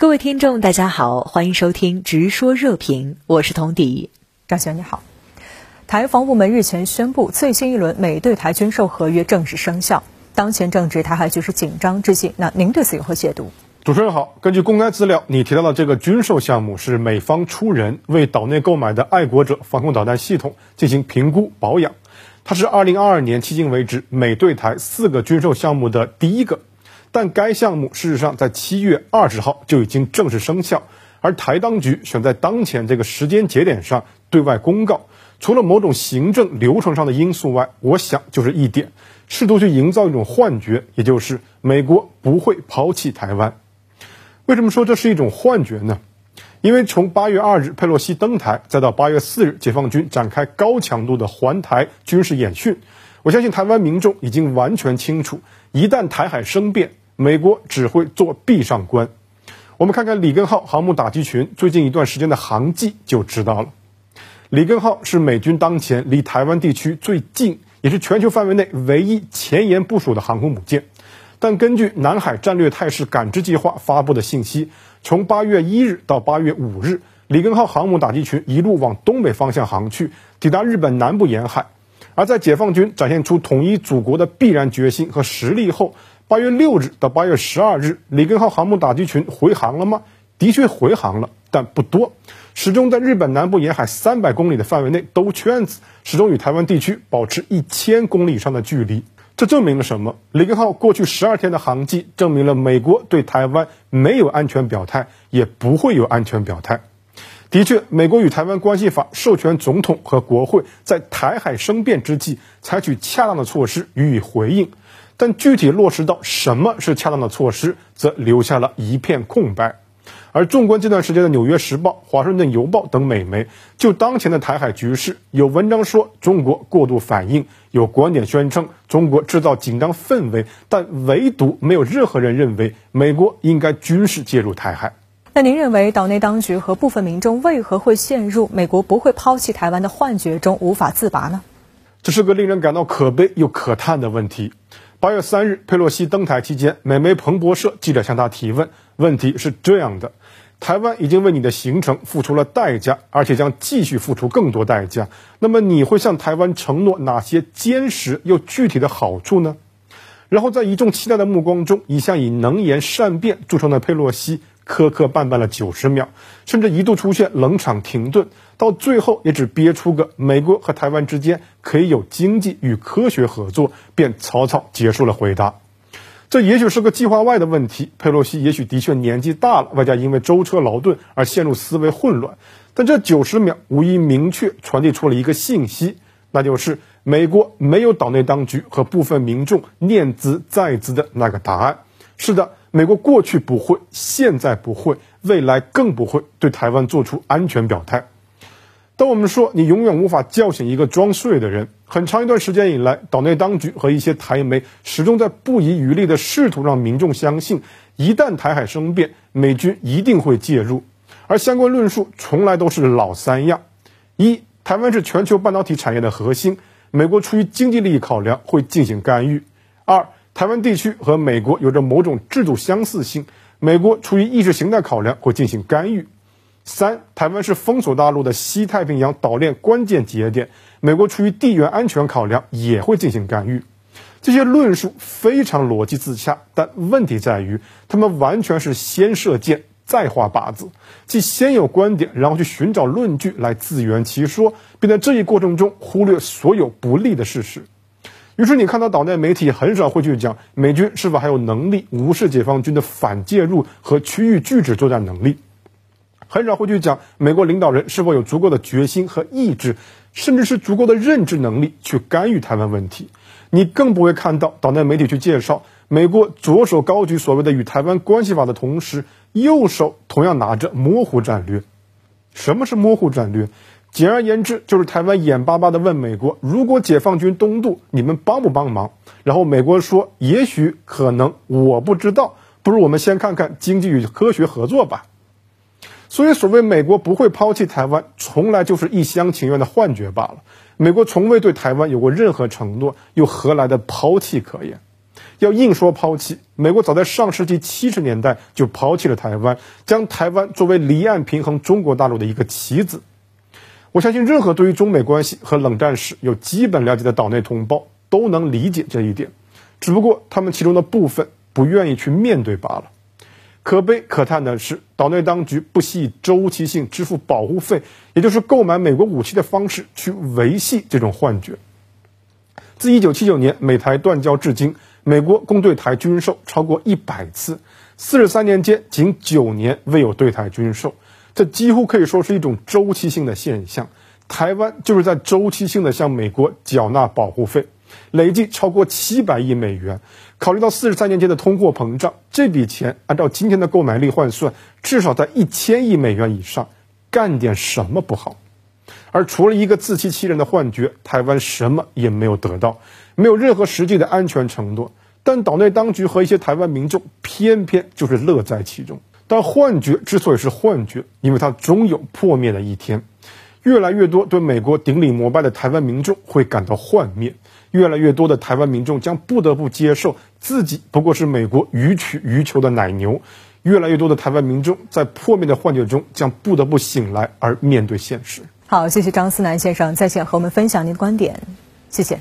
各位听众，大家好，欢迎收听《直说热评》，我是童迪。张璇你好。台防部门日前宣布，最新一轮美对台军售合约正式生效。当前正值台海局势紧张之际，那您对此有何解读？主持人好，根据公开资料，你提到的这个军售项目是美方出人为岛内购买的爱国者防空导弹系统进行评估保养，它是2022年迄今为止美对台四个军售项目的第一个。但该项目事实上在七月二十号就已经正式生效，而台当局选在当前这个时间节点上对外公告，除了某种行政流程上的因素外，我想就是一点，试图去营造一种幻觉，也就是美国不会抛弃台湾。为什么说这是一种幻觉呢？因为从八月二日佩洛西登台，再到八月四日解放军展开高强度的环台军事演训，我相信台湾民众已经完全清楚，一旦台海生变。美国只会做壁上观，我们看看里根号航母打击群最近一段时间的航迹就知道了。里根号是美军当前离台湾地区最近，也是全球范围内唯一前沿部署的航空母舰。但根据南海战略态势感知计划发布的信息，从八月一日到八月五日，里根号航母打击群一路往东北方向航去，抵达日本南部沿海。而在解放军展现出统一祖国的必然决心和实力后，八月六日到八月十二日，里根号航母打击群回航了吗？的确回航了，但不多，始终在日本南部沿海三百公里的范围内兜圈子，始终与台湾地区保持一千公里以上的距离。这证明了什么？里根号过去十二天的航迹，证明了美国对台湾没有安全表态，也不会有安全表态。的确，美国与台湾关系法授权总统和国会在台海生变之际，采取恰当的措施予以回应。但具体落实到什么是恰当的措施，则留下了一片空白。而纵观这段时间的《纽约时报》《华盛顿邮报》等美媒，就当前的台海局势，有文章说中国过度反应，有观点宣称中国制造紧张氛围，但唯独没有任何人认为美国应该军事介入台海。那您认为岛内当局和部分民众为何会陷入美国不会抛弃台湾的幻觉中无法自拔呢？这是个令人感到可悲又可叹的问题。八月三日，佩洛西登台期间，美媒彭博社记者向他提问，问题是这样的：台湾已经为你的行程付出了代价，而且将继续付出更多代价。那么你会向台湾承诺哪些坚实又具体的好处呢？然后在一众期待的目光中，一向以能言善辩著称的佩洛西。磕磕绊绊了九十秒，甚至一度出现冷场停顿，到最后也只憋出个美国和台湾之间可以有经济与科学合作，便草草结束了回答。这也许是个计划外的问题，佩洛西也许的确年纪大了，外加因为舟车劳顿而陷入思维混乱。但这九十秒无疑明确传递出了一个信息，那就是美国没有岛内当局和部分民众念兹在兹的那个答案。是的。美国过去不会，现在不会，未来更不会对台湾做出安全表态。当我们说你永远无法叫醒一个装睡的人，很长一段时间以来，岛内当局和一些台媒始终在不遗余力地试图让民众相信，一旦台海生变，美军一定会介入。而相关论述从来都是老三样：一，台湾是全球半导体产业的核心，美国出于经济利益考量会进行干预；二。台湾地区和美国有着某种制度相似性，美国出于意识形态考量会进行干预。三，台湾是封锁大陆的西太平洋岛链关键节点，美国出于地缘安全考量也会进行干预。这些论述非常逻辑自洽，但问题在于，他们完全是先射箭再画靶子，即先有观点，然后去寻找论据来自圆其说，并在这一过程中忽略所有不利的事实。于是你看到岛内媒体很少会去讲美军是否还有能力无视解放军的反介入和区域拒止作战能力，很少会去讲美国领导人是否有足够的决心和意志，甚至是足够的认知能力去干预台湾问题。你更不会看到岛内媒体去介绍美国左手高举所谓的与台湾关系法的同时，右手同样拿着模糊战略。什么是模糊战略？简而言之，就是台湾眼巴巴地问美国：“如果解放军东渡，你们帮不帮忙？”然后美国说：“也许，可能，我不知道。不如我们先看看经济与科学合作吧。”所以，所谓美国不会抛弃台湾，从来就是一厢情愿的幻觉罢了。美国从未对台湾有过任何承诺，又何来的抛弃可言？要硬说抛弃，美国早在上世纪七十年代就抛弃了台湾，将台湾作为离岸平衡中国大陆的一个棋子。我相信，任何对于中美关系和冷战史有基本了解的岛内同胞都能理解这一点，只不过他们其中的部分不愿意去面对罢了。可悲可叹的是，岛内当局不惜以周期性支付保护费，也就是购买美国武器的方式去维系这种幻觉。自1979年美台断交至今，美国共对台军售超过一百次，四十三年间仅九年未有对台军售。这几乎可以说是一种周期性的现象，台湾就是在周期性的向美国缴纳保护费，累计超过七百亿美元。考虑到四十三年间的通货膨胀，这笔钱按照今天的购买力换算，至少在一千亿美元以上。干点什么不好？而除了一个自欺欺人的幻觉，台湾什么也没有得到，没有任何实际的安全承诺。但岛内当局和一些台湾民众偏偏就是乐在其中。但幻觉之所以是幻觉，因为它终有破灭的一天。越来越多对美国顶礼膜拜的台湾民众会感到幻灭，越来越多的台湾民众将不得不接受自己不过是美国予取予求的奶牛。越来越多的台湾民众在破灭的幻觉中将不得不醒来，而面对现实。好，谢谢张思南先生在线和我们分享您的观点，谢谢。